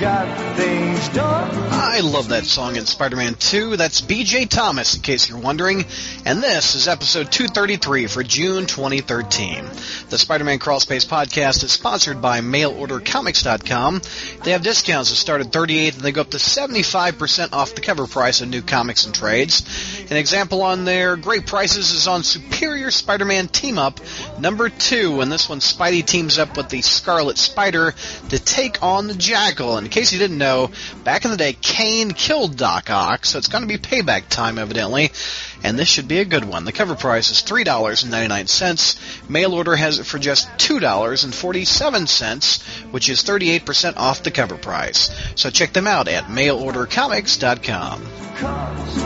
got things done. I love that song in Spider-Man 2. That's BJ Thomas, in case you're wondering. And this is episode 233 for June 2013. The Spider-Man Crawlspace podcast is sponsored by MailOrderComics.com. They have discounts that start at 38 and they go up to 75% off the cover price of new comics and trades. An example on their great prices is on Superior Spider-Man Team Up number 2, and this one Spidey teams up with the Scarlet Spider to take on the Jackal. And in case you didn't know, back in the day, Kaine killed Doc Ock, so it's going to be payback time, evidently. And this should be a good one. The cover price is $3.99. Mail order has it for just $2.47, which is 38% off the cover price. So check them out at mailordercomics.com. Cause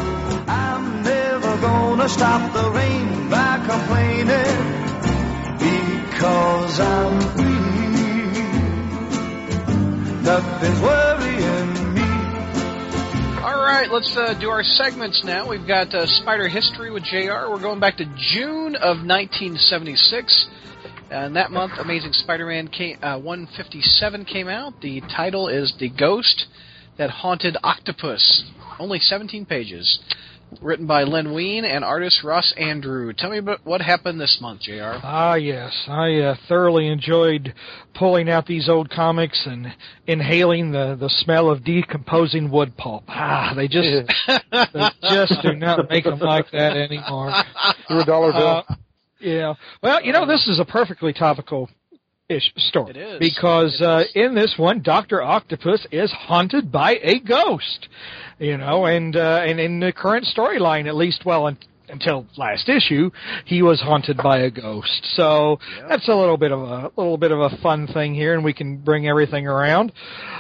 I'm Nothing's worrying me. All right, let's uh, do our segments now. We've got uh, Spider History with JR. We're going back to June of 1976. And that month, Amazing Spider-Man uh, 157 came out. The title is The Ghost That Haunted Octopus. Only 17 pages. Written by Len Wein and artist Ross Andru. Tell me about what happened this month, JR. Ah, yes. I uh, thoroughly enjoyed pulling out these old comics and inhaling the, the smell of decomposing wood pulp. Ah, they just they just do not make them like that anymore. You're a dollar bill. Uh, yeah. Well, you know, this is a perfectly topical ish story It is. because It uh, is. in this one, Doctor Octopus is haunted by a ghost. You know, and uh, and in the current storyline, at least, well, un- until last issue, he was haunted by a ghost. So that's a little bit of a little bit of a fun thing here, and we can bring everything around.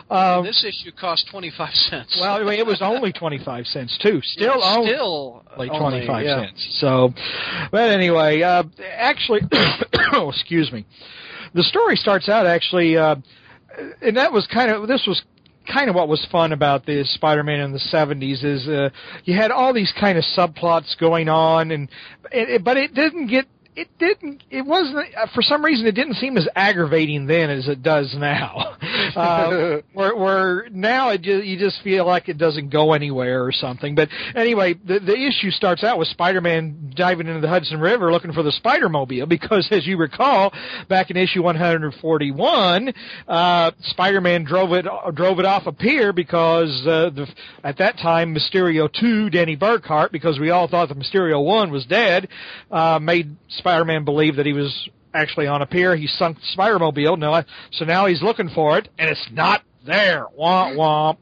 Um, this issue cost 25 cents. well, I mean, it was only twenty five cents too. Still, Yeah, only still like only, 25 yeah. cents. So, but anyway, uh, actually, oh, excuse me. The story starts out actually, uh, and that was kind of, this was kind of what was fun about the Spider-Man in the 70s is, uh, you had all these kind of subplots going on and, it- but it didn't get, it didn't, it wasn't, uh, for some reason it didn't seem as aggravating then as it does now. Uh, where, where now it just, you just feel like it doesn't go anywhere or something. But anyway, the, the issue starts out with Spider-Man diving into the Hudson River looking for the Spider-Mobile because as you recall, back in issue 141, uh, Spider-Man drove it, drove it off a pier because, uh, the, at that time Mysterio 2, Danny Berkhart, because we all thought the Mysterio 1 was dead, uh, made Spider-Man believe that he was actually on a pier. He sunk the Spider-Mobile. No, so now he's looking for it, and it's not there. Womp womp.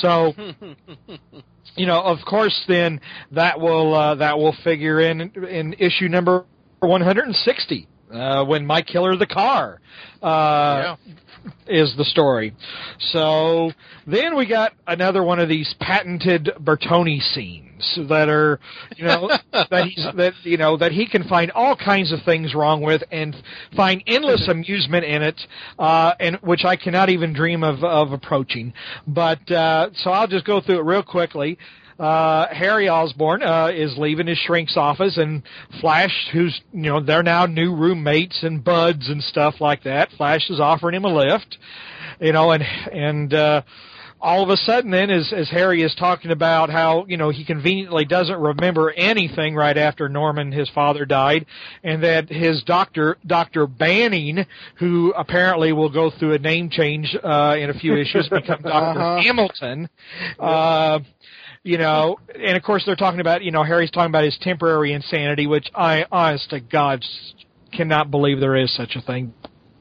So, you know, of course, then that will uh, that will figure in in issue number 160 uh, when My Killer the car uh, is the story. So then we got another one of these patented Bertoni scenes that are, you know, that he's that you know that he can find all kinds of things wrong with and find endless amusement in it, uh, and which I cannot even dream of of approaching. But uh, so I'll just go through it real quickly uh, Harry Osborn uh, is leaving his shrink's office, and Flash, who's you know they're now new roommates and buds and stuff like that. Flash is offering him a lift, you know, and and uh, all of a sudden, then as as Harry is talking about how you know he conveniently doesn't remember anything right after Norman, his father, died, and that his doctor, Doctor Banning, who apparently will go through a name change uh, in a few issues, become Doctor Uh-huh. Hamilton. Uh, you know, and of course they're talking about, you know, Harry's talking about his temporary insanity, which I, honest to God, cannot believe there is such a thing.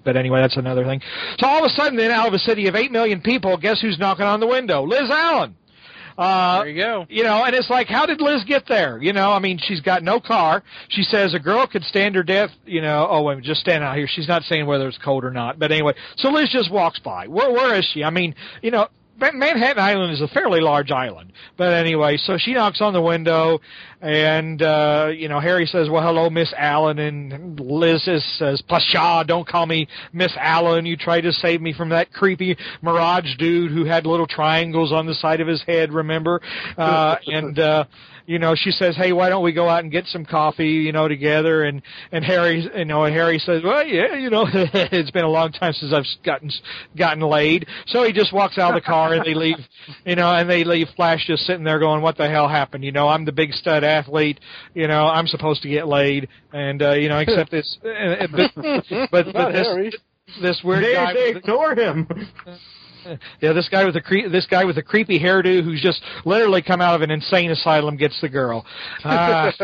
But anyway, that's another thing. So all of a sudden, then, out of a city of eight million people, guess who's knocking on the window? Liz Allan. Uh, There you go. you know, and it's like, how did Liz get there? You know, I mean, she's got no car. She says a girl could stand her death. You know, oh wait, just stand out here. She's not saying whether it's cold or not. But anyway, so Liz just walks by. Where where is she? I mean, you know, Manhattan Island is a fairly large island. But anyway, so she knocks on the window, and uh, you know Harry says, "Well, hello, Miss Allan," and Liz says, "Pshaw, don't call me Miss Allan. You tried to save me from that creepy Mirage dude who had little triangles on the side of his head. Remember?" Uh, and uh, you know, she says, "Hey, why don't we go out and get some coffee, you know, together?" And and Harry, you know, Harry says, "Well, yeah, you know, it's been a long time since I've gotten gotten laid." So he just walks out of the car and they leave, you know, and they leave Flash just sitting there going, "What the hell happened?" You know, I'm the big stud athlete, you know, I'm supposed to get laid, and uh, you know, except this, uh, but but, but this this weird they, guy. They ignore him. Yeah, this guy with a cre- this guy with a creepy hairdo who's just literally come out of an insane asylum gets the girl. Uh,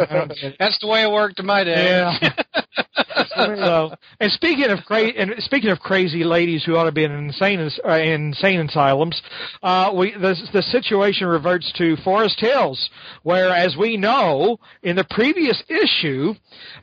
That's the way it worked in my day. Yeah. so, and speaking of cra- and speaking of crazy ladies who ought to be in insane uh, insane asylums, uh, we the the situation reverts to Forest Hills, where, as we know, in the previous issue,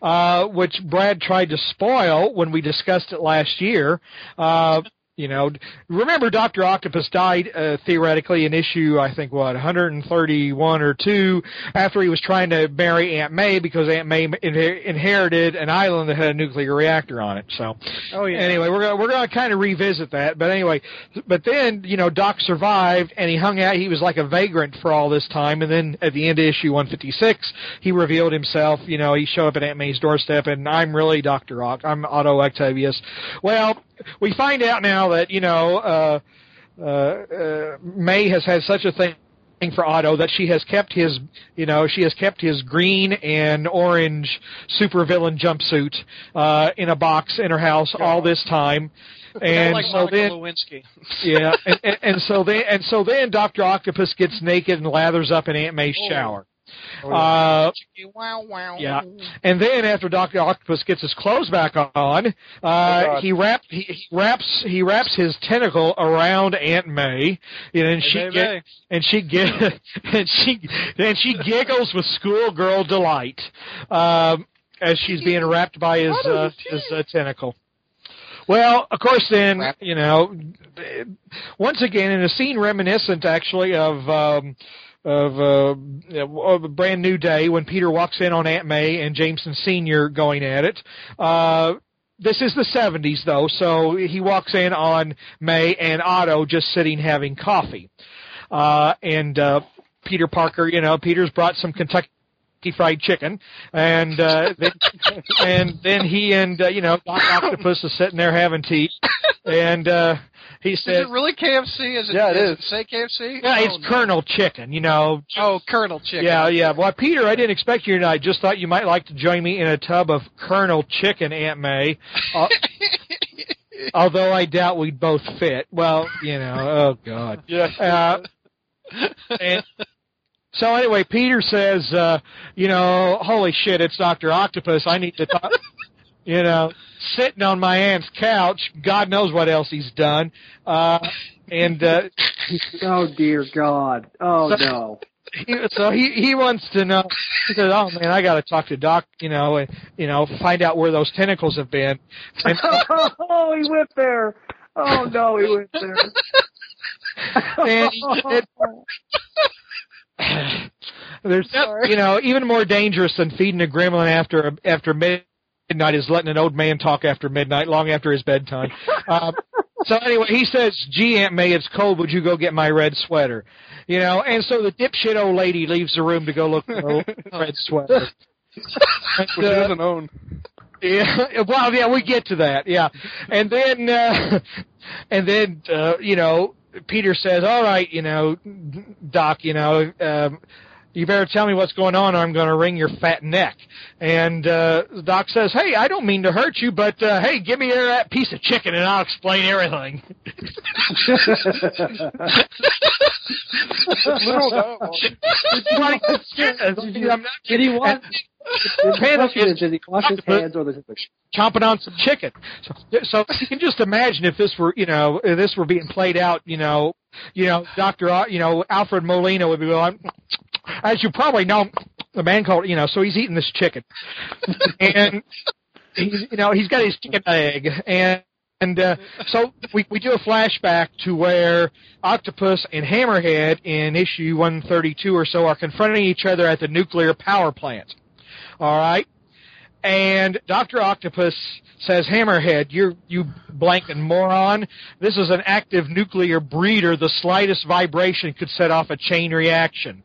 uh, which Brad tried to spoil when we discussed it last year. Uh, you know, remember Doctor Octopus died uh, theoretically in issue I think what 131 or two after he was trying to marry Aunt May because Aunt May inherited an island that had a nuclear reactor on it. So, oh yeah. Anyway, we're gonna we're gonna kind of revisit that. But anyway, but then you know Doc survived and he hung out. He was like a vagrant for all this time, and then at the end of issue 156, he revealed himself. You know, he showed up at Aunt May's doorstep, and I'm really Doctor Ock. I'm Otto Octavius. Well, we find out now that you know uh, uh, uh, May has had such a thing for Otto that she has kept his, you know, she has kept his green and orange supervillain jumpsuit uh, in a box in her house all this time. And like so Monica then, Lewinsky. yeah, and, and, and so then, and so then, Doctor Octopus gets naked and lathers up in Aunt May's Oh. shower. Oh, Uh, wow, wow. yeah. And then after Doctor Octopus gets his clothes back on, uh, God. he wraps he, he wraps he wraps his tentacle around Aunt May, you know, and she Hey, get, May. and she get and she and she giggles with schoolgirl delight um, as she's being wrapped by his uh, his uh, tentacle. Well, of course, then you know, once again in a scene reminiscent actually of. Um, of, uh, of a brand new day when Peter walks in on Aunt May and Jameson Senior going at it. Uh, this is the 70s though, so he walks in on May and Otto just sitting having coffee. Uh, and, uh, Peter Parker, you know, Peter's brought some Kentucky fried chicken and, uh, and then he and, uh, you know, Doc Octopus is sitting there having tea and, uh, he Is it really KFC? Is it? Yeah, it does is. say KFC? yeah, oh, it's no. Colonel Chicken, you know, Oh, Colonel Chicken. yeah, yeah. Well, Peter, I didn't expect you tonight. I just thought you might like to join me in a tub of Colonel Chicken, Aunt May. Uh, although I doubt we'd both fit. Well, you know, oh God. Yeah. Uh, and so anyway, Peter says, uh, you know, holy shit, it's Doctor Octopus. I need to talk. You know, sitting on my aunt's couch. God knows what else he's done. Uh, and uh, Oh dear God! Oh So- no! he, so he he wants to know. He says, "Oh man, I got to talk to Doc. You know, and you know, find out where those tentacles have been." And, oh, he went there. Oh no, he went there. and said, "There's, you know, even more dangerous than feeding a gremlin after after midnight is letting an old man talk after midnight, long after his bedtime." Um, so anyway, he says, "Gee, Aunt May, it's cold. Would you go get my red sweater?" You know, and so the dipshit old lady leaves the room to go look for her red sweater. Which he uh, doesn't own. Yeah, well, yeah, we get to that, yeah, and then, uh, and then, uh, you know, Peter says, "All right, you know, Doc, you know, um, you better tell me what's going on, or I'm going to wring your fat neck." And uh, Doc says, "Hey, I don't mean to hurt you, but uh, hey, give me that piece of chicken, and I'll explain everything." Literal dialogue. Like, I'm not Did he want? Panda question is- is, he wash his hands or the chomping on some chicken. So, so you can just imagine if this were, you know, if this were being played out, you know, you know, Doctor, you know, Alfred Molina would be as you probably know, the man called, you know, so he's eating this chicken, and he's, you know, he's got his chicken egg, and And uh, so we we do a flashback to where Octopus and Hammerhead in issue 132 or so are confronting each other at the nuclear power plant. All right. And Dr. Octopus says, Hammerhead, you're, you blanking moron. This is an active nuclear breeder. The slightest vibration could set off a chain reaction.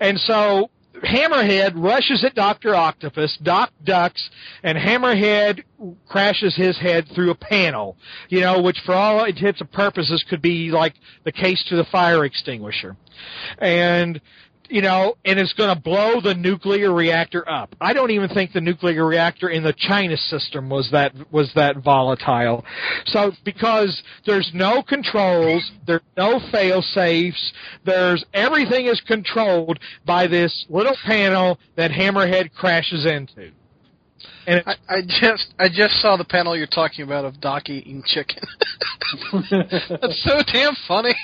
And so Hammerhead rushes at Dr. Octopus, Doc ducks, and Hammerhead crashes his head through a panel, you know, which for all intents and purposes could be like the case to the fire extinguisher. And you know, and it's going to blow the nuclear reactor up. I don't even think the nuclear reactor in the China Syndrome was that was that volatile. So because there's no controls, there's no fail safes, there's everything is controlled by this little panel that Hammerhead crashes into. And I, I just I just saw the panel you're talking about of Doc eating chicken. That's so damn funny.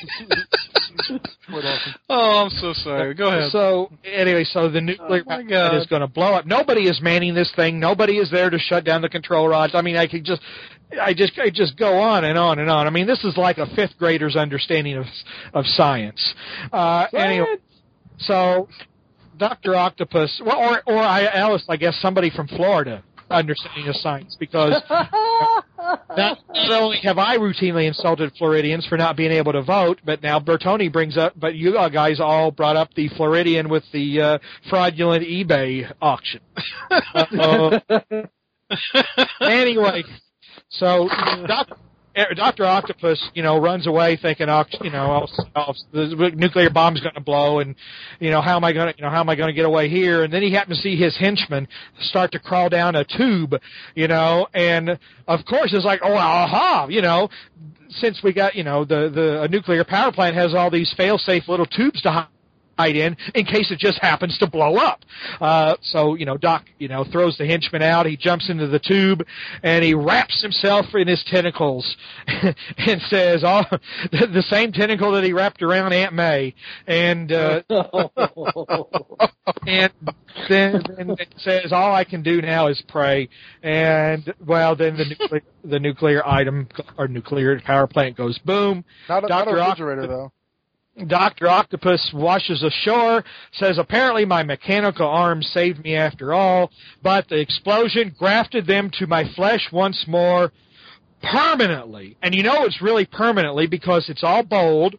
oh, I'm so sorry. Go ahead. So anyway, so the nuclear Oh, my is going to blow up. Nobody is manning this thing. Nobody is there to shut down the control rods. I mean, I could just, I just, I just go on and on and on. I mean, this is like a fifth grader's understanding of of science. Uh, anyway, so Doctor Octopus, well, or or I, Alice, I guess somebody from Florida understanding of science because not, not only have I routinely insulted Floridians for not being able to vote, but now Bertoni brings up, but you guys all brought up the Floridian with the uh, fraudulent eBay auction. Anyway, so Doc, Dr. Octopus, you know, runs away thinking, oct- you know, oh, oh, the nuclear bomb's going to blow, and you know, how am I going to, you know, how am I going to get away here? And then he happens to see his henchmen start to crawl down a tube, you know, and of course it's like, oh, aha, you know, since we got, you know, the the a nuclear power plant has all these fail-safe little tubes to hide in in case it just happens to blow up. Uh, so, you know, Doc, you know, throws the henchman out, he jumps into the tube, and he wraps himself in his tentacles and says, oh, the, the same tentacle that he wrapped around Aunt May. And, uh, and then, then it says, all I can do now is pray. And, well, then the nuclear, the nuclear item, or nuclear power plant goes boom. Not a, not a Dr. Oct- refrigerator though. Dr. Octopus washes ashore, says apparently my mechanical arms saved me after all, but the explosion grafted them to my flesh once more permanently. And you know it's really permanently because it's all bold,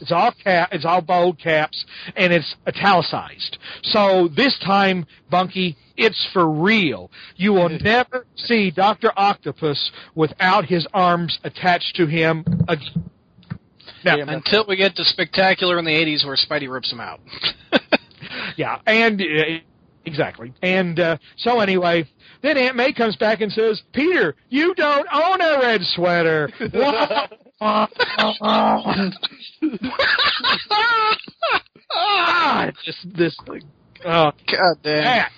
it's all cap, it's all bold caps, and it's italicized. So this time, Bunky, it's for real. You will never see Dr. Octopus without his arms attached to him again. Now, Until we get to Spectacular in the 80s where Spidey rips him out. Yeah, and uh, exactly. And uh, so anyway, then Aunt May comes back and says, "Peter, you don't own a red sweater." ah, just this, oh, God damn.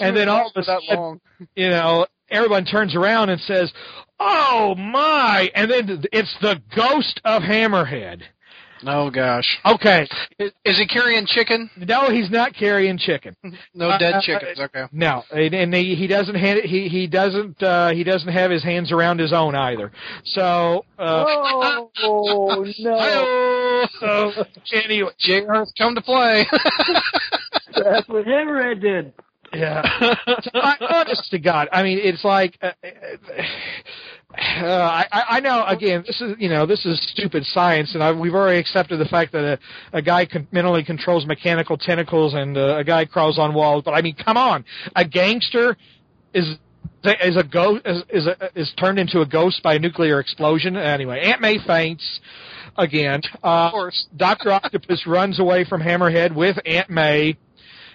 And then all of a sudden, you know, everyone turns around and says, "Oh my!" And then it's the ghost of Hammerhead. Oh gosh. Okay, Is, is he carrying chicken? no, he's not carrying chicken. No dead uh, chickens. Okay. No, and, and he, he doesn't hand it, he he doesn't uh, he doesn't have his hands around his own either. So uh, Oh no! Hi-oh. so anyway, JR's come to play. That's what Hammerhead did. Yeah. I, honest to God, I mean, it's like. Uh, uh, I, I know. Again, this is you know this is stupid science, and I, we've already accepted the fact that a, a guy con- mentally controls mechanical tentacles and uh, a guy crawls on walls. But I mean, come on, a gangster is is a ghost is is, a, is turned into a ghost by a nuclear explosion. Anyway, Aunt May faints again. Uh, of course. Doctor Octopus runs away from Hammerhead with Aunt May,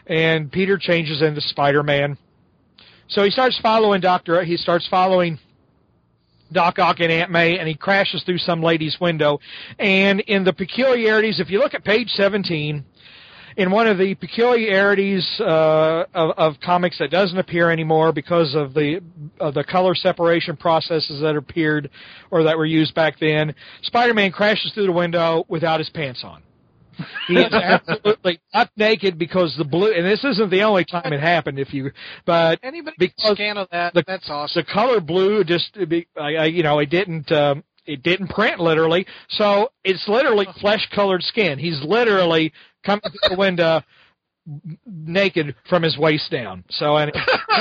and Peter changes into Spider Man. So he starts following Doctor. He starts following Doc Ock and Aunt May, and he crashes through some lady's window. And in the peculiarities, if you look at page 17, in one of the peculiarities uh, of, of comics that doesn't appear anymore because of the of the color separation processes that appeared or that were used back then, Spider-Man crashes through the window without his pants on. He is absolutely not naked because the blue, and this isn't the only time it happened. If you, but Anybody Because scan of that? the- That's awesome. the color blue just, be- I, I, you know, it didn't. Um, it didn't print literally, so it's literally flesh-colored skin. He's literally coming through the window naked from his waist down. So, and,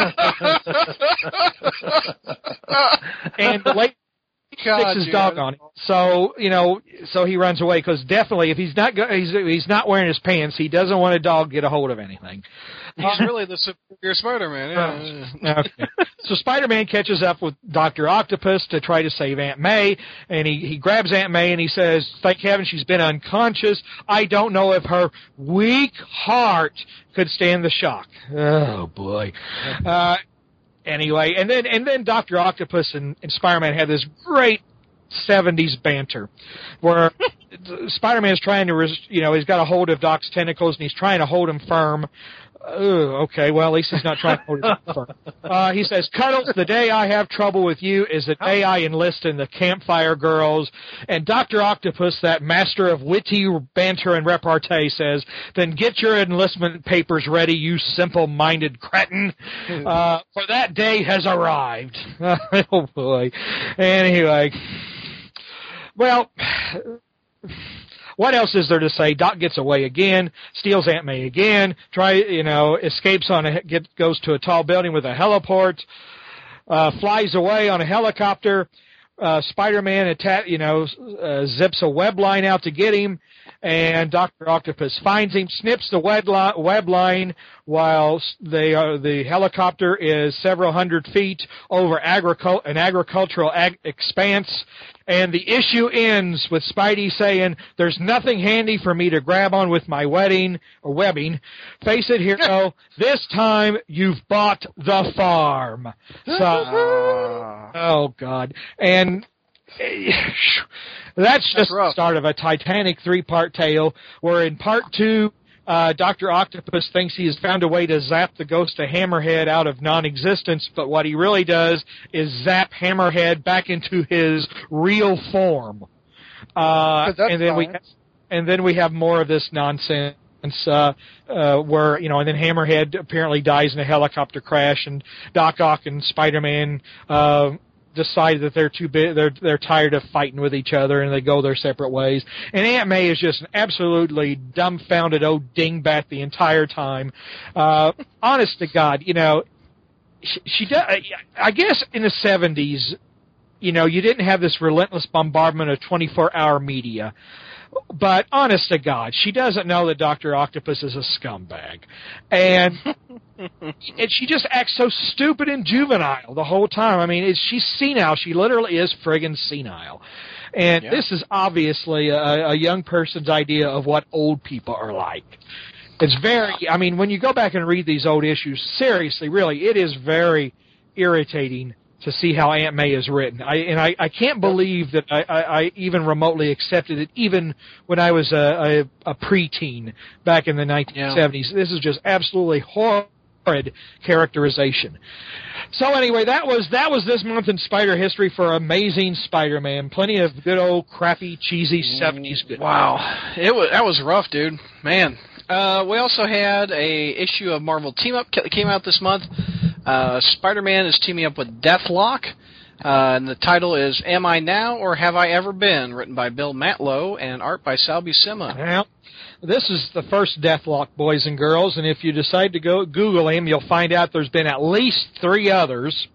and the late God, sticks his dog on it. So you know, so he runs away because definitely, if he's not go- he's he's not wearing his pants, he doesn't want a dog to get a hold of anything. He's really the superior Spider-Man. Yeah. Okay. so Spider-Man catches up with Doctor Octopus to try to save Aunt May, and he he grabs Aunt May and he says, "Thank heaven she's been unconscious. I don't know if her weak heart could stand the shock." Oh boy. Uh, anyway, and then and then Doctor Octopus and, and Spider-Man had this great. 70s banter where Spider-Man is trying to, res- you know, he's got a hold of Doc's tentacles and he's trying to hold him firm. Oh, okay. Well, at least he's not trying to hold him firm. Uh, he says, Cuddles, the day I have trouble with you is the day I enlist in the Campfire Girls. And Dr. Octopus, that master of witty banter and repartee, says, Then get your enlistment papers ready, you simple-minded cretin. Uh, for that day has arrived. oh, boy. Anyway. Well, what else is there to say? Doc gets away again, steals Aunt May again, try you know escapes on a get goes to a tall building with a heliport, uh, flies away on a helicopter. Uh, Spider-Man atta- you know uh, zips a web line out to get him, and Doctor Octopus finds him, snips the web, li- web line while they are, the helicopter is several hundred feet over agricul- an agricultural ag- expanse, and the issue ends with Spidey saying, "There's nothing handy for me to grab on with my wedding or webbing. Face it, hero. Oh, this time you've bought the farm." So, oh God, and. That's just the start of a Titanic three-part tale, where in part two, uh, Doctor Octopus thinks he has found a way to zap the ghost of Hammerhead out of non-existence, but what he really does is zap Hammerhead back into his real form. Uh, and then we and then we have more of this nonsense. Uh, uh, where you know, and then Hammerhead apparently dies in a helicopter crash, and Doc Ock and Spider-Man uh, decide that they're too big, they're they're tired of fighting with each other, and they go their separate ways. And Aunt May is just an absolutely dumbfounded old dingbat the entire time. Uh, honest to God, you know, she, she does. I guess in the seventies, you know, you didn't have this relentless bombardment of twenty-four hour media. But honest to God, she doesn't know that Doctor Octopus is a scumbag, and and she just acts so stupid and juvenile the whole time. I mean, it's, she's senile. She literally is friggin' senile, and Yeah. this is obviously a, a young person's idea of what old people are like. It's very. I mean, when you go back and read these old issues, seriously, really, it is very irritating to see how Aunt May is written. I and I, I can't believe that I, I, I even remotely accepted it, even when I was a, a, a preteen back in the 1970s. This is just absolutely horrid characterization. So anyway, that was that was this month in Spider history for Amazing Spider-Man. Plenty of good old crappy cheesy 70s good. Wow, it was that was rough, dude. Man. Uh, we also had a issue of Marvel Team Up came out this month. Uh, Spider-Man is teaming up with Deathlok, uh, and the title is "Am I Now or Have I Ever Been?" Written by Bill Mantlo and art by Sal Buscema. Well, this is the first Deathlok, boys and girls, and if you decide to go Google him, you'll find out there's been at least three others.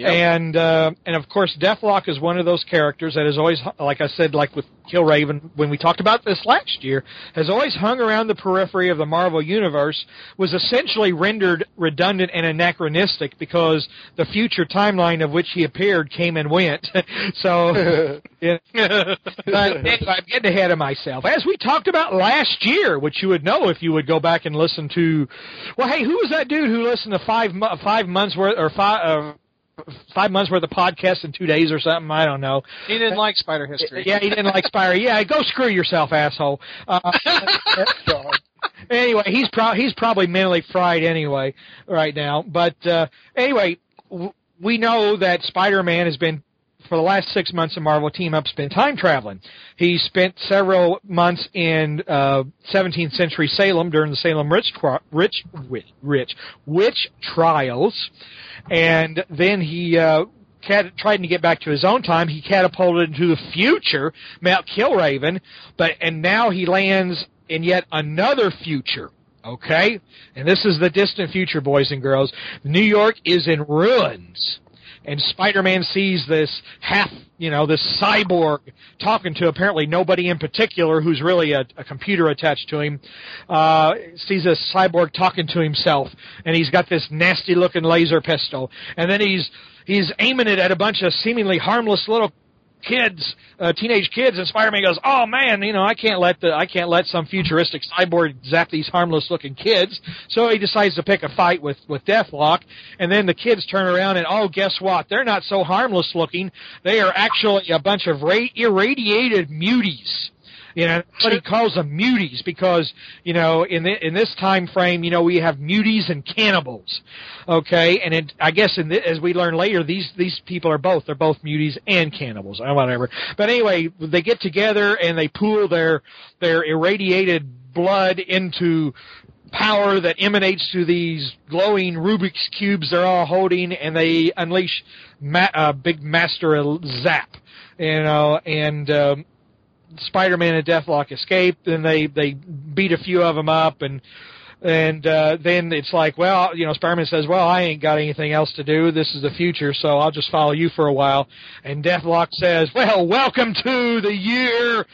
Yep. And uh, and of course, Deathlok is one of those characters that is always, like I said, like with Killraven when we talked about this last year, has always hung around the periphery of the Marvel universe. Was essentially rendered redundant and anachronistic because the future timeline of which he appeared came and went. so, yeah. but anyway, I'm getting ahead of myself. As we talked about last year, which you would know if you would go back and listen to. Well, hey, who was that dude who listened to five five months worth or five? Uh, Five months worth of podcasts in two days or something. I don't know. He didn't like Spider History. Yeah, he didn't like Spider. Yeah, go screw yourself, asshole. Uh, anyway, he's pro- he's probably mentally fried anyway right now. But uh, anyway, w- we know that Spider-Man has been for the last six months of Marvel Team Up spent time traveling. He spent several months in uh, 17th century Salem during the Salem witch rich witch, rich witch trials, and then he. Uh, cat, tried to get back to his own time. He catapulted into the future, Mount Killraven, but and now he lands in yet another future. Okay, and this is the distant future, boys and girls. New York is in ruins, and Spider-Man sees this half, you know, this cyborg talking to apparently nobody in particular, who's really a, a computer attached to him. Uh, sees this cyborg talking to himself, and he's got this nasty-looking laser pistol, and then he's he's aiming it at a bunch of seemingly harmless little kids, uh, teenage kids, and Spider-Man goes, "Oh man, you know, I can't let the I can't let some futuristic cyborg zap these harmless-looking kids." So he decides to pick a fight with with Deathlok, and then the kids turn around and oh, guess what? They're not so harmless-looking. They are actually a bunch of ra- irradiated muties. You know, but he calls them muties because you know in the, in this time frame, you know, we have muties and cannibals. Okay, and it, I guess in the, as we learn later, these these people are both they're both muties and cannibals or whatever. But anyway, they get together and they pool their their irradiated blood into power that emanates to these glowing Rubik's cubes they're all holding, and they unleash ma- uh, Big Master Zap. You know, and um, Spider-Man and Deathlok escape. Then they they beat a few of them up, and and uh, then it's like, well, you know, Spider-Man says, well, I ain't got anything else to do. This is the future, so I'll just follow you for a while. And Deathlok says, well, welcome to the year.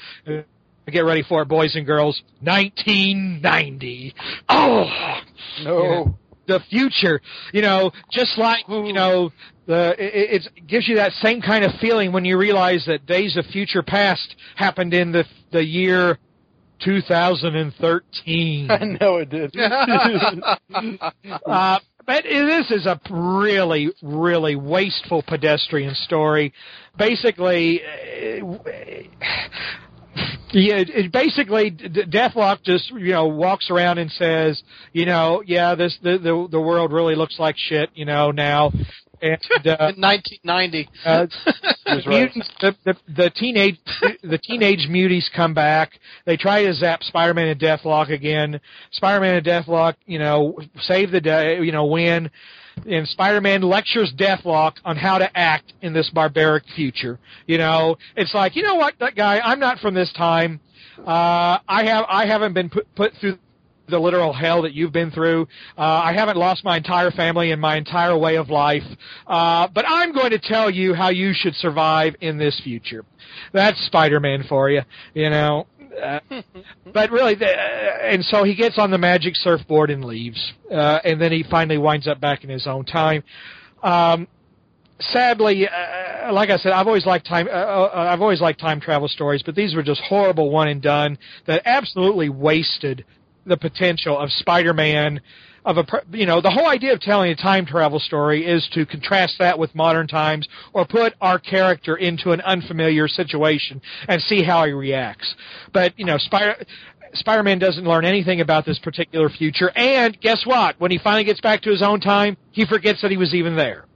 Get ready for it, boys and girls. 1990. Oh No. The future. You know, just like you know, the it, it gives you that same kind of feeling when you realize that Days of Future Past happened in the the year 2013. I know it did. Uh, but this is a really, really wasteful pedestrian story. Basically, uh, yeah, it, it basically D- Deathlok just you know walks around and says, you know, yeah, this the the, the world really looks like shit, you know, now. And uh, In 1990. uh, He was the right. the, the, the teenage, the teenage muties come back. They try to zap Spider-Man and Deathlok again. Spider-Man and Deathlok, you know, save the day, you know, win. And Spider-Man lectures Deathlok on how to act in this barbaric future. You know, it's like, you know what, that guy, I'm not from this time. Uh, I have, I haven't been put, put through the literal hell that you've been through. Uh, I haven't lost my entire family and my entire way of life. Uh, but I'm going to tell you how you should survive in this future. That's Spider-Man for you, you know. Uh, but really, the, and so he gets on the magic surfboard and leaves, uh, and then he finally winds up back in his own time. Um, sadly, uh, like I said, I've always liked time. Uh, uh, I've always liked time travel stories, but these were just horrible one and done that absolutely wasted the potential of Spider-Man. Of a, you know, the whole idea of telling a time travel story is to contrast that with modern times, or put our character into an unfamiliar situation and see how he reacts. But you know, Spider. Spider-Man doesn't learn anything about this particular future, and guess what? When he finally gets back to his own time, he forgets that he was even there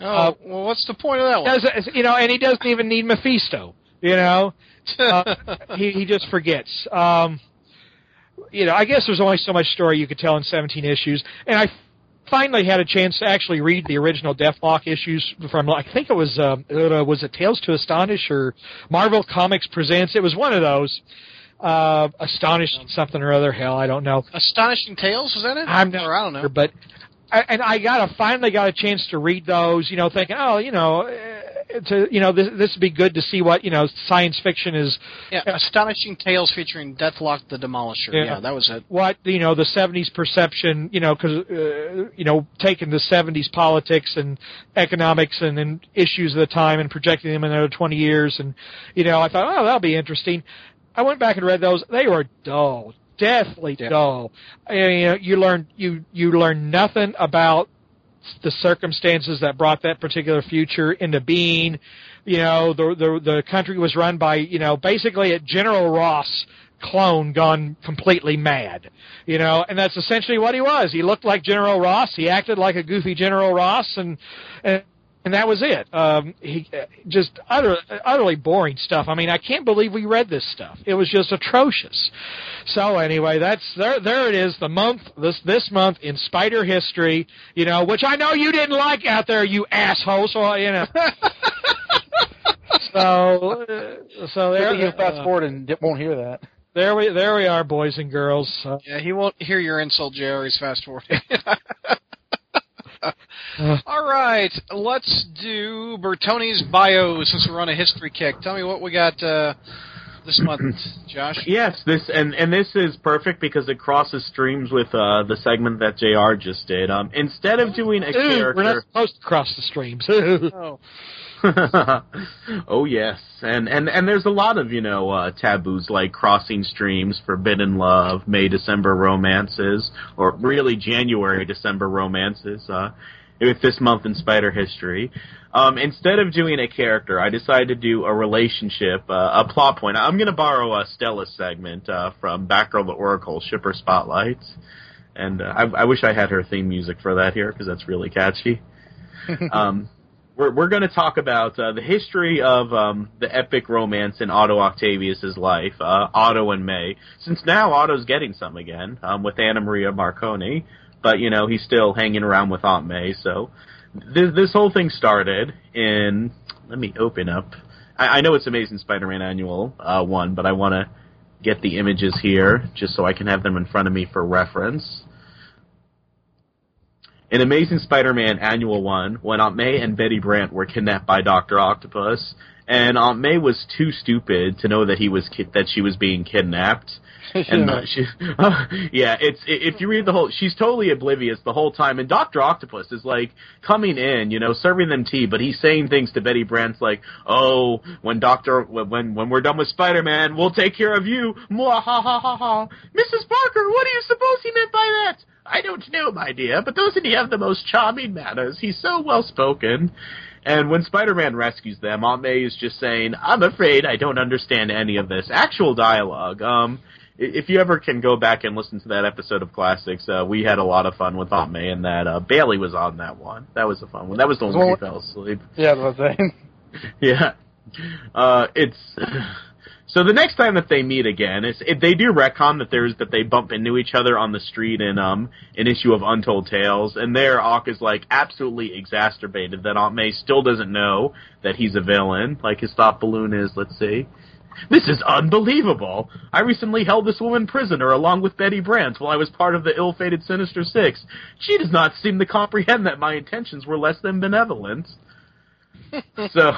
Oh, Uh, well, what's the point of that one? does you know, and he doesn't even need Mephisto. You know, uh, he he just forgets. Um, you know, I guess there's only so much story you could tell in 17 issues, and I finally had a chance to actually read the original Deathlok issues from I think it was um, uh, was it Tales to Astonish or Marvel Comics Presents. It was one of those. Uh, Astonish something or other. Hell, I don't know. Astonishing Tales, was that it? I'm not or I don't know. sure, but I- and I got a finally got a chance to read those. You know, thinking, oh, you know, uh, to you know, this this would be good to see what you know science fiction is. Yeah, Astonishing Tales featuring Deathlok the Demolisher. Yeah. Yeah, that was it. What you know, the '70s perception, you know, because uh, you know, taking the '70s politics and economics and, and issues of the time and projecting them in another 20 years, and you know, I thought, oh, that'll be interesting. I went back and read those. They were dull, deathly Yeah. dull. And, you know, you learn you you learn nothing about the circumstances that brought that particular future into being. You know, the the the country was run by you know basically a General Ross clone gone completely mad. You know, and that's essentially what he was. He looked like General Ross. He acted like a goofy General Ross, and and and that was it. Um, he uh, just utter, utterly boring stuff. I mean, I can't believe we read this stuff. It was just atrocious. So anyway, that's there. There it is. The month this this month in Spider history. You know, which I know you didn't like out there, you asshole. So you know. so uh, so there. He'll fast uh, forward and di- won't hear that. there we there we are, boys and girls. Uh, Yeah, he won't hear your insult, JR. He's fast forwarding. All right, let's do Bertoni's bio since we're on a history kick. Tell me what we got uh, this month, Josh. Yes, this and and this is perfect because it crosses streams with uh, the segment that Jr. just did. Um, instead of doing a ooh, we're not supposed to cross the streams. Oh, oh yes, and and and there's a lot of you know uh, taboos like crossing streams, forbidden love, May December romances, or really January December romances. Uh, with this month in Spider history, um, instead of doing a character, I decided to do a relationship, uh, a plot point. I'm going to borrow a Stella segment uh, from Batgirl the Oracle Shipper Spotlights, and uh, I, I wish I had her theme music for that here because that's really catchy. um, we're we're going to talk about uh, the history of um, the epic romance in Otto Octavius's life, uh, Otto and May. Since now Otto's getting some again um, with Anna Maria Marconi, but you know he's still hanging around with Aunt May. So this this whole thing started in. Let me open up. I, I know it's Amazing Spider-Man Annual uh, one, but I want to get the images here just so I can have them in front of me for reference. In Amazing Spider-Man Annual 1, when Aunt May and Betty Brant were kidnapped by Dr. Octopus, and Aunt May was too stupid to know that he was ki- that she was being kidnapped. And uh, she, yeah, it's i- if you read the whole, she's totally oblivious the whole time. And Doctor Octopus is like coming in, you know, serving them tea, but he's saying things to Betty Brant's like, "Oh, when Doctor, when when we're done with Spider-Man, we'll take care of you." Mwah, ha ha ha ha. Mrs. Parker, what do you suppose he meant by that? I don't know, my dear, but doesn't he have the most charming manners? He's so well spoken. And when Spider-Man rescues them, Aunt May is just saying, "I'm afraid I don't understand any of this." Actual dialogue. Um, if you ever can go back and listen to that episode of Classics, uh, we had a lot of fun with Aunt May, and that uh, Bailey was on that one. That was a fun one. That was the one where he fell asleep. Yeah, what I'm saying. Yeah. Uh, it's so the next time that they meet again, it's, it, they do retcon that there's that they bump into each other on the street in um an issue of Untold Tales, and there Ock is like absolutely exacerbated that Aunt May still doesn't know that he's a villain, like his thought balloon is. Let's see. This is unbelievable. I recently held this woman prisoner along with Betty Brant while I was part of the ill-fated Sinister Six. She does not seem to comprehend that my intentions were less than benevolent. so,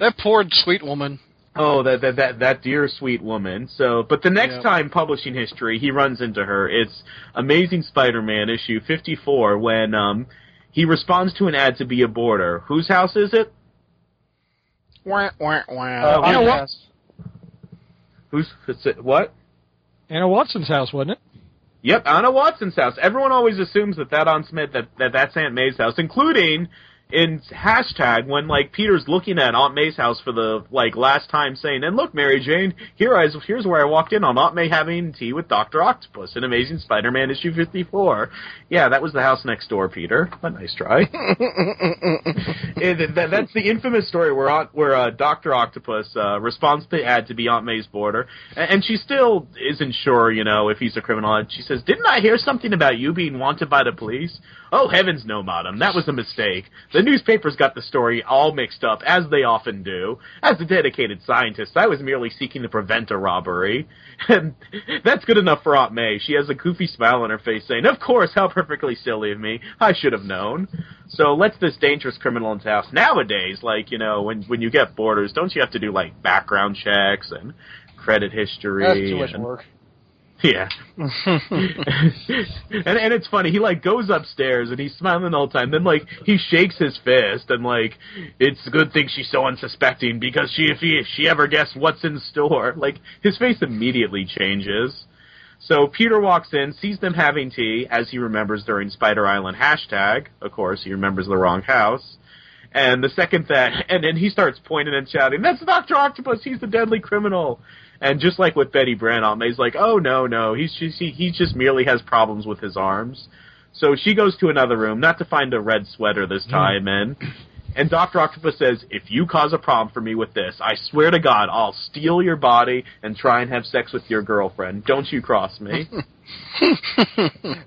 that poor sweet woman. Oh, that that that that dear sweet woman. So, but the next Yeah. time publishing history, he runs into her. It's Amazing Spider-Man issue 54 when um he responds to an ad to be a boarder. Whose house is it? Wah, wah, wah. Uh, you know House. Who's it's it, what? Anna Watson's house, wasn't it? Yep, Anna Watson's house. Everyone always assumes that that on Smith that, that that's Aunt May's house, including in hashtag when like Peter's looking at Aunt May's house for the like last time, saying, "And look, Mary Jane, here I here's where I walked in on Aunt May having tea with Doctor Octopus in Amazing Spider-Man issue 54." Yeah, that was the house next door, Peter. A nice try. It- that, that's the infamous story where Aunt, where uh, Doctor Octopus uh, responds to the ad to be Aunt May's boarder, and, and she still isn't sure, you know, if he's a criminal. And she says, "Didn't I hear something about you being wanted by the police?" Oh heavens, no, madam, that was a mistake. The newspapers got the story all mixed up, as they often do. As a dedicated scientist, I was merely seeking to prevent a robbery, and that's good enough for Aunt May. She has a goofy smile on her face, saying, "Of course, how perfectly silly of me. I should have known." So let's this dangerous criminal into house. Nowadays, like, you know, when when you get borders, don't you have to do like background checks and credit history? That's too much and- work. Yeah. and and it's funny, he like goes upstairs and he's smiling all the time. Then like he shakes his fist and like it's a good thing she's so unsuspecting because she if, he, if she ever guessed what's in store, like his face immediately changes. So Peter walks in, sees them having tea, as he remembers during Spider Island hashtag. Of course, he remembers the wrong house. And the second that, and then he starts pointing and shouting, "That's Doctor Octopus! He's the deadly criminal!" And just like with Betty Brant, Aunt May's like, "Oh no, no, he's just he, he just merely has problems with his arms." So she goes to another room, not to find a red sweater this time, and And Doctor Octopus says, "If you cause a problem for me with this, I swear to God, I'll steal your body and try and have sex with your girlfriend. Don't you cross me."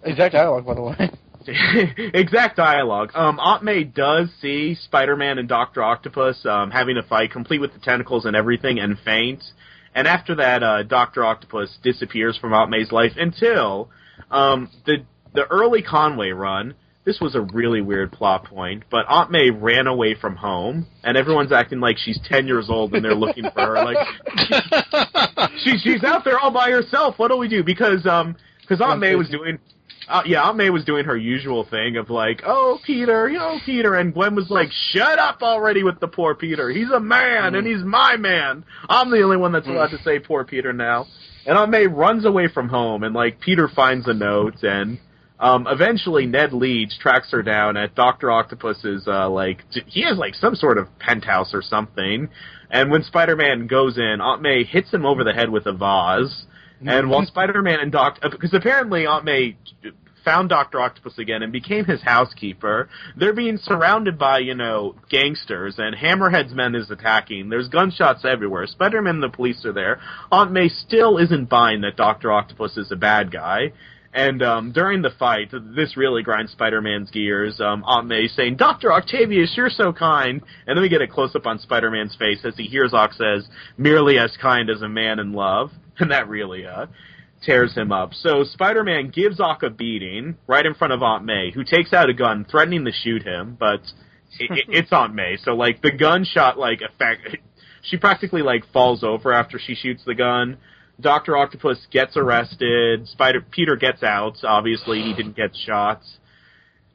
Exact dialogue, by the way. exact dialogue. Um, Aunt May does see Spider-Man and Doctor Octopus um, having a fight, complete with the tentacles and everything, and faint. And after that, uh, Doctor Octopus disappears from Aunt May's life until um, the the early Conway run. This was a really weird plot point, but Aunt May ran away from home, and everyone's acting like she's ten years old and they're looking for her. Like she, she's out there all by herself. What do we do? Because um, because Aunt May was doing uh, yeah, Aunt May was doing her usual thing of like, "Oh, Peter, you know, Peter," and Gwen was like, "Shut up already with the poor Peter. He's a man, and he's my man. I'm the only one that's allowed to say poor Peter now." And Aunt May runs away from home, and like Peter finds a note, and um, eventually Ned Leeds tracks her down at Doctor Octopus's uh, like he has like some sort of penthouse or something. And when Spider-Man goes in, Aunt May hits him over the head with a vase. And while Spider-Man and Doc, uh, because apparently Aunt May found Doctor Octopus again and became his housekeeper, they're being surrounded by you know gangsters and Hammerhead's men is attacking. There's gunshots everywhere. Spider-Man and the police are there. Aunt May still isn't buying that Doctor Octopus is a bad guy. And um, during the fight, this really grinds Spider-Man's gears. Um, Aunt May saying, "Doctor Octavius, you're so kind," and then we get a close-up on Spider-Man's face as he hears Ock says, "Merely as kind as a man in love," and that really uh, tears him up. So Spider-Man gives Ock a beating right in front of Aunt May, who takes out a gun, threatening to shoot him, but it, it, it's Aunt May, so like the gunshot like effect, she practically like falls over after she shoots the gun. Doctor Octopus gets arrested. Spider Peter gets out. Obviously, he didn't get shot.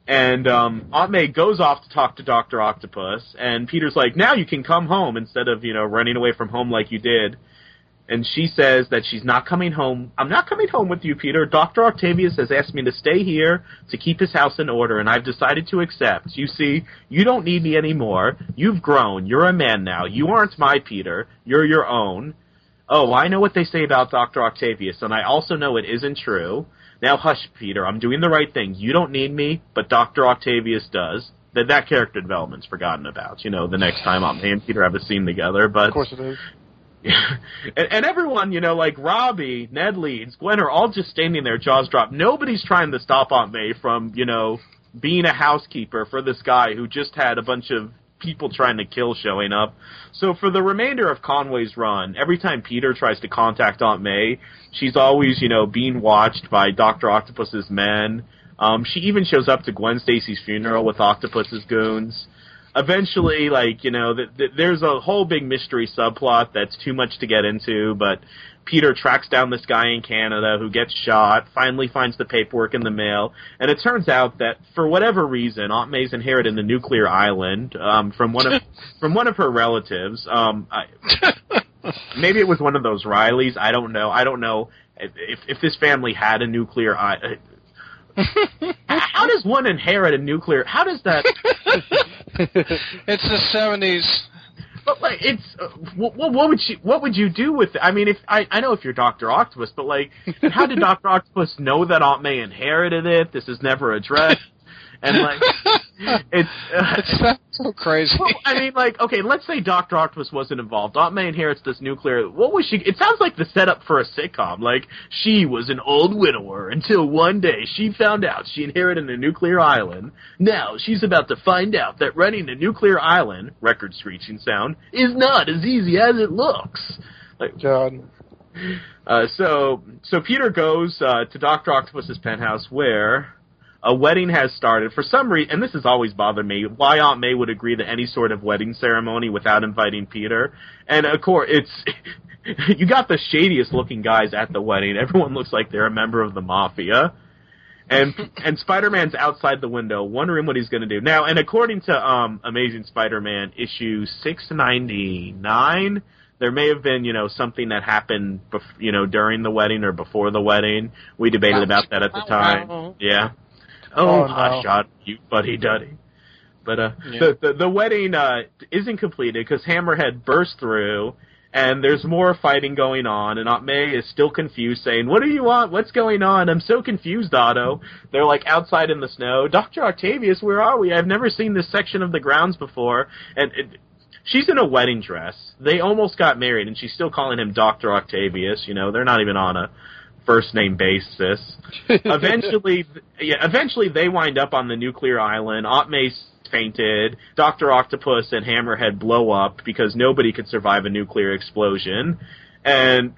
And um, Aunt May goes off to talk to Doctor Octopus, and Peter's like, "Now you can come home instead of you know running away from home like you did." And she says that she's not coming home. I'm not coming home with you, Peter. Dr. Octavius has asked me to stay here to keep his house in order, and I've decided to accept. You see, you don't need me anymore. You've grown. You're a man now. You aren't my Peter. You're your own. Oh, I know what they say about Dr. Octavius, and I also know it isn't true. Now hush, Peter. I'm doing the right thing. You don't need me, but Dr. Octavius does. That that character development's forgotten about. You know, the next time Aunt May and Peter have a scene together, but Of course it is. and, and everyone, you know, like Robbie, Ned Leeds, Gwen are all just standing there, jaws dropped. Nobody's trying to stop Aunt May from, you know, being a housekeeper for this guy who just had a bunch of people trying to kill showing up. So for the remainder of Conway's run, every time Peter tries to contact Aunt May, she's always, you know, being watched by Doctor Octopus's men. Um, she even shows up to Gwen Stacy's funeral with Octopus's goons eventually, like you know, th- th- there's a whole big mystery subplot that's too much to get into. But Peter tracks down this guy in Canada who gets shot. Finally, finds the paperwork in the mail, and it turns out that for whatever reason, Aunt May's inherited the nuclear island um, from one of from one of her relatives. Um, I, maybe it was one of those Reillys. I don't know. I don't know if if this family had a nuclear. I, how does one inherit a nuclear? How does that? It's the seventies. But like, it's uh, what, what would you what would you do with it? I mean, if I I know if you're Doctor Octopus, but like, how did Doctor Octopus know that Aunt May inherited it? This is never addressed, and like, it's. Uh, It's so crazy. well, I mean, like, okay, let's say Doctor Octopus wasn't involved. Aunt May inherits this nuclear. What was she? It sounds like the setup for a sitcom. Like, she was an old widower until one day she found out she inherited a nuclear island. Now she's about to find out that running a nuclear island, record screeching sound, is not as easy as it looks. Like, God. uh, so, so Peter goes uh, to Doctor Octopus's penthouse where a wedding has started. For some reason, and this has always bothered me, why Aunt May would agree to any sort of wedding ceremony without inviting Peter. And of course, it's you got the shadiest looking guys at the wedding. Everyone looks like they're a member of the mafia. And and Spider-Man's outside the window, wondering what he's going to do now. And according to um, Amazing Spider-Man issue six ninety nine, there may have been, you know, something that happened, bef- you know, during the wedding or before the wedding. We debated about that at the time. Yeah. Oh, Oh, no. I shot you, buddy duddy. But uh, Yeah. the, the the wedding uh isn't completed because Hammerhead burst through, and there's more fighting going on, and Aunt May is still confused, saying, "What do you want? What's going on? I'm so confused, Otto." They're like outside in the snow. Doctor Octavius, where are we? I've never seen this section of the grounds before, and. It, She's in a wedding dress. They almost got married, and she's still calling him Doctor Octavius. You know, they're not even on a first name basis. eventually, yeah, eventually they wind up on the nuclear island. Aunt May's fainted. Doctor Octopus and Hammerhead blow up because nobody could survive a nuclear explosion. And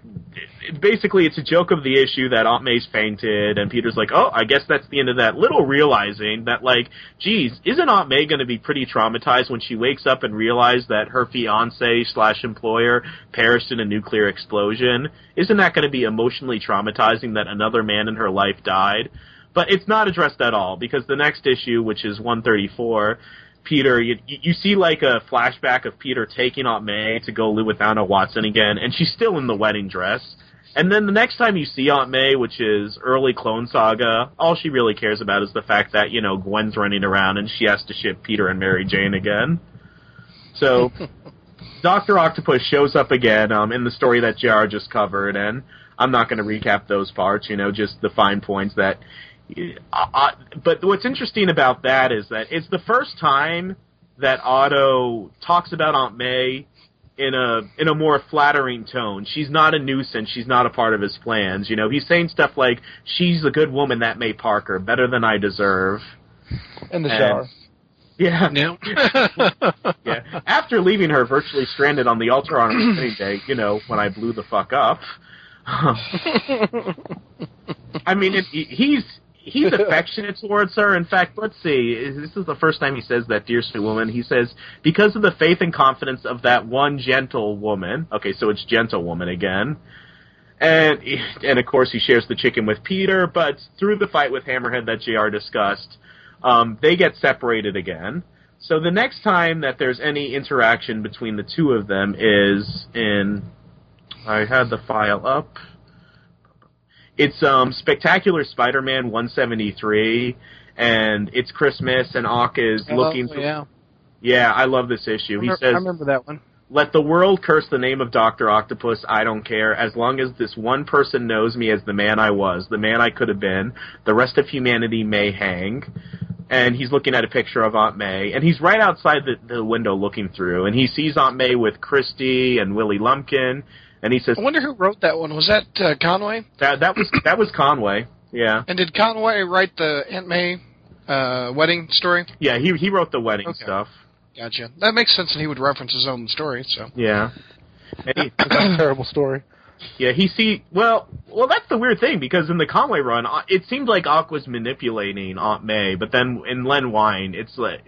basically, it's a joke of the issue that Aunt May's fainted, and Peter's like, "Oh, I guess that's the end of that." Little realizing that, like, geez, isn't Aunt May going to be pretty traumatized when she wakes up and realizes that her fiance slash employer perished in a nuclear explosion? Isn't that going to be emotionally traumatizing that another man in her life died? But it's not addressed at all because the next issue, which is 134, Peter, you, you see like a flashback of Peter taking Aunt May to go live with Anna Watson again, and she's still in the wedding dress. And then the next time you see Aunt May, which is early Clone Saga, all she really cares about is the fact that, you know, Gwen's running around and she has to ship Peter and Mary Jane again. So, Dr. Octopus shows up again um, in the story that JR just covered, and I'm not going to recap those parts, you know, just the fine points that uh, but what's interesting about that is that it's the first time that Otto talks about Aunt May in a in a more flattering tone. She's not a nuisance. She's not a part of his plans. You know, he's saying stuff like, "She's a good woman, that May Parker, better than I deserve." In the And- shower. Yeah, Yeah. yeah. After leaving her virtually stranded on the altar on her wedding day, you know, when I blew the fuck up. I mean, it, he's he's affectionate towards her. In fact, let's see. This is the first time he says that, dear sweet woman. He says because of the faith and confidence of that one gentle woman. Okay, so it's gentle woman again. And and of course he shares the chicken with Peter, but through the fight with Hammerhead that Jr. discussed, um, they get separated again. So the next time that there's any interaction between the two of them is in I had the file up. It's um Spectacular Spider-Man 173 and it's Christmas and Ock is looking Oh, for yeah. Yeah, I love this issue. He I says remember that one. let the world curse the name of Dr. Octopus, I don't care, as long as this one person knows me as the man I was, the man I could have been, the rest of humanity may hang. And he's looking at a picture of Aunt May, and he's right outside the, the window looking through, and he sees Aunt May with Christy and Willie Lumpkin, and he says, I wonder who wrote that one. Was that uh, Conway? that, that was, that was Conway. Yeah. And did Conway write the Aunt May uh, wedding story? Yeah, he, he wrote the wedding Okay. stuff. Gotcha. That makes sense, that he would reference his own story. So Yeah. And he, That's a terrible story. Yeah, he see. Well, well, that's the weird thing because in the Conway run, uh, it seemed like Ock was manipulating Aunt May, but then in Len Wein, it's like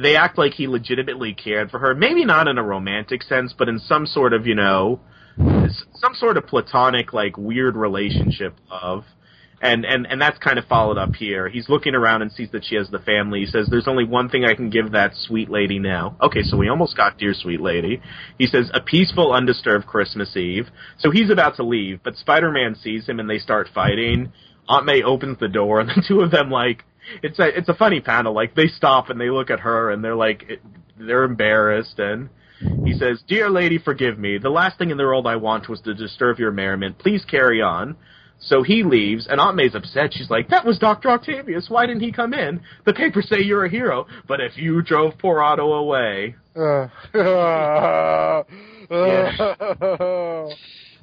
they act like he legitimately cared for her. Maybe not in a romantic sense, but in some sort of you know, s- some sort of platonic like weird relationship of. And, and and that's kind of followed up here. He's looking around and sees that she has the family. He says, "There's only one thing I can give that sweet lady now." Okay, so we almost got dear sweet lady. He says, "A peaceful, undisturbed Christmas Eve." So he's about to leave, but Spider-Man sees him and they start fighting. Aunt May opens the door, and the two of them like it's a it's a funny panel. Like they stop and they look at her and they're like they're embarrassed and. He says, Dear lady, forgive me. The last thing in the world I want was to disturb your merriment. Please carry on. So he leaves, and Aunt May's upset. She's like, That was Dr. Octavius. Why didn't he come in? The papers say you're a hero, but if you drove poor Otto away. Uh,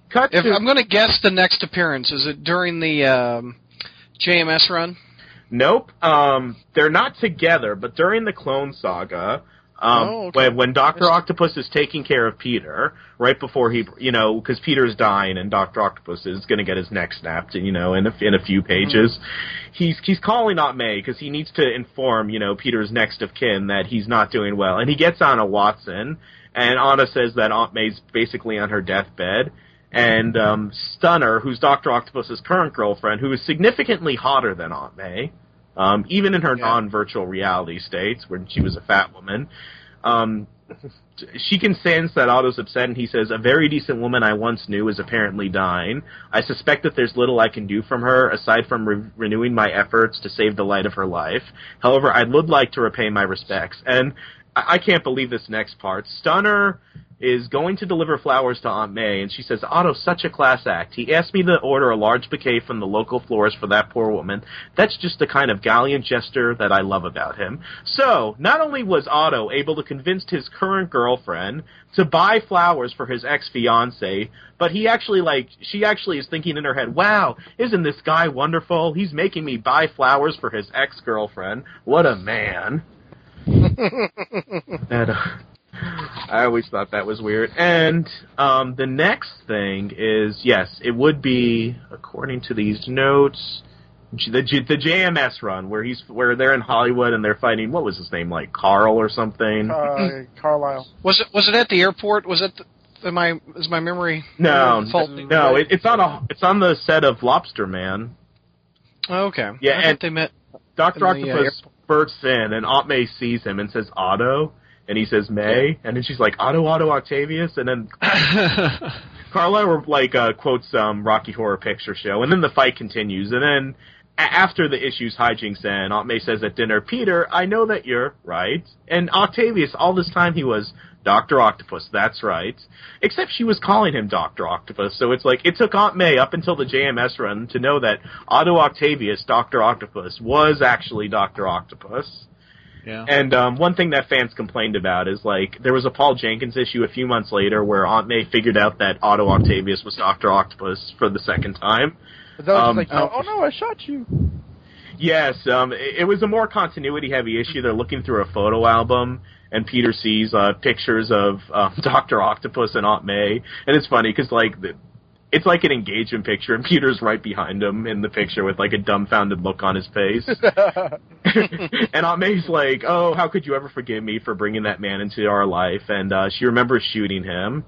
Cut if to. I'm going to guess the next appearance, is it during the um, JMS run? Nope. Um, they're not together, but during the Clone Saga, um, Oh, okay. when when Doctor Octopus is taking care of Peter, right before he, you know, because Peter's dying and Doctor Octopus is going to get his neck snapped, you know, in a, in a few pages, he's he's calling Aunt May because he needs to inform, you know, Peter's next of kin that he's not doing well, and he gets Anna Watson, and Anna says that Aunt May's basically on her deathbed. And um, Stunner, who's Doctor Octopus's current girlfriend, who is significantly hotter than Aunt May, um, even in her Yeah. non-virtual reality states when she was a fat woman. Um, she can sense that Otto's upset, and he says, "A very decent woman I once knew is apparently dying. I suspect that there's little I can do from her aside from re- renewing my efforts to save the light of her life. However, I would like to repay my respects." And I, I can't believe this next part. Stunner is going to deliver flowers to Aunt May, and she says, Otto's such a class act. He asked me to order a large bouquet from the local florist for that poor woman. That's just the kind of gallant gesture that I love about him. So, not only was Otto able to convince his current girlfriend to buy flowers for his ex-fiance, but he actually, like, she actually is thinking in her head, wow, isn't this guy wonderful? He's making me buy flowers for his ex-girlfriend. What a man. and, uh, I always thought that was weird. And um, the next thing is yes, it would be according to these notes. The the JMS run where he's where they're in Hollywood and they're fighting what was his name like Carl or something Uh, Carlisle. Was it was it at the airport? Was it? The, am I is my memory no faulty? no it, it's on a it's on the set of Lobster Man Oh, okay. Yeah, I and- they met. Doctor In the, uh, Octopus bursts in and Aunt May sees him and says Otto and he says May and then she's like Otto Otto Octavius and then Carla like uh, quotes um, Rocky Horror Picture Show, and then the fight continues. And then a- after the issue's hijinks end, Aunt May says at dinner, "Peter, I know that you're right." And Octavius, all this time, he was Doctor Octopus. That's right. Except she was calling him Doctor Octopus, so it's like it took Aunt May up until the JMS run to know that Otto Octavius, Doctor Octopus, was actually Doctor Octopus. Yeah. And um, one thing that fans complained about is like there was a Paul Jenkins issue a few months later where Aunt May figured out that Otto Octavius was Doctor Octopus for the second time. But that was Um, like, oh, oh no, I shot you. Yes, um, it, it was a more continuity heavy issue. They're looking through a photo album, and Peter sees uh, pictures of um, Doctor Octopus and Aunt May, and it's funny because like the, it's like an engagement picture, and Peter's right behind him in the picture with like a dumbfounded look on his face. and Aunt May's like, "Oh, how could you ever forgive me for bringing that man into our life?" And uh, she remembers shooting him.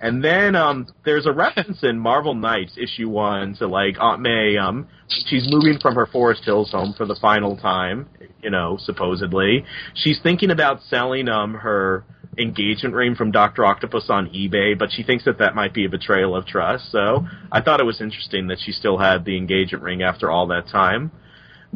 And then um, there's a reference in Marvel Knights issue one to like Aunt May. Um, she's moving from her Forest Hills home for the final time. You know, supposedly she's thinking about selling um her engagement ring from Doctor Octopus on eBay, but she thinks that that might be a betrayal of trust. So I thought it was interesting that she still had the engagement ring after all that time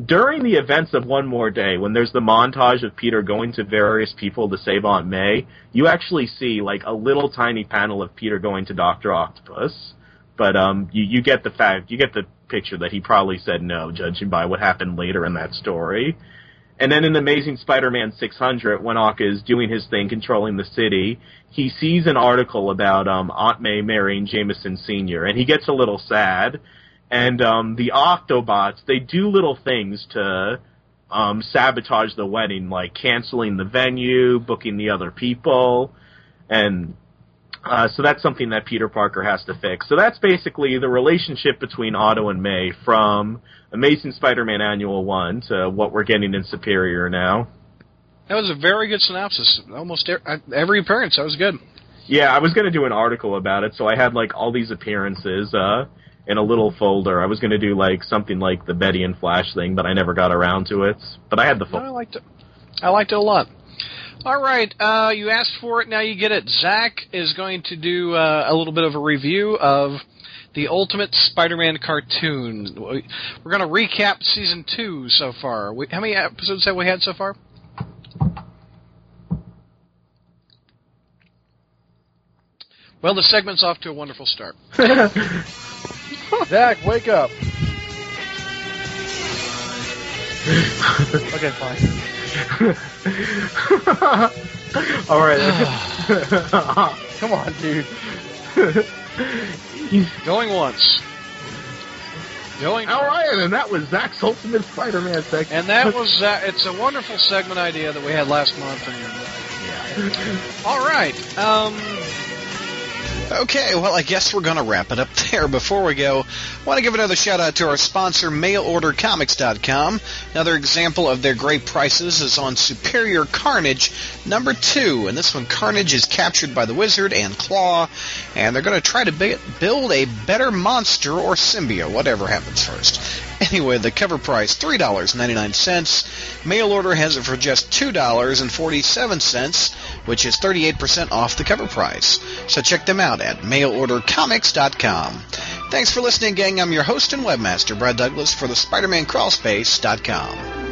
during the events of One More Day, when there's the montage of Peter going to various people to save Aunt May, you actually see like a little tiny panel of Peter going to Doctor Octopus. But um, you, you get the fact, you get the picture that he probably said no, judging by what happened later in that story. And then in Amazing Spider-Man 600, when Ock is doing his thing, controlling the city, he sees an article about um, Aunt May marrying Jameson Sr., and he gets a little sad. And um, the Octobots, they do little things to um, sabotage the wedding, like canceling the venue, booking the other people, and uh, so that's something that Peter Parker has to fix. So that's basically the relationship between Otto and May from Amazing Spider-Man Annual 1 to what we're getting in Superior now. That was a very good synopsis. Almost e- every appearance. That was good. Yeah, I was going to do an article about it, so I had like all these appearances uh, in a little folder. I was going to do like something like the Betty and Flash thing, but I never got around to it. But I had the No, folder. I liked it. I liked it a lot. All right, uh, you asked for it, now you get it. Zach is going to do uh, a little bit of a review of the Ultimate Spider-Man cartoon. We're going to recap season two so far. We, how many episodes have we had so far? Well, the segment's off to a wonderful start. Zach, wake up. okay, fine. all right. Come on, dude. Going once. Going all right, and that was Zach's Ultimate Spider-Man segment. And that was uh, it's a wonderful segment idea that we had last month. And, all right. Um, Okay, well, I guess we're going to wrap it up there. Before we go, I want to give another shout out to our sponsor, MailOrderComics.com. Another example of their great prices is on Superior Carnage number two. And this one, Carnage is captured by the Wizard and Claw, and they're going to try to build a better monster or symbiote, whatever happens first. Anyway, the cover price $3.99. Mail order has it for just $2.47, which is 38% off the cover price. So check them out at mailordercomics.com. Thanks for listening, gang. I'm your host and webmaster, Brad Douglas, for the SpiderManCrawlspace.com.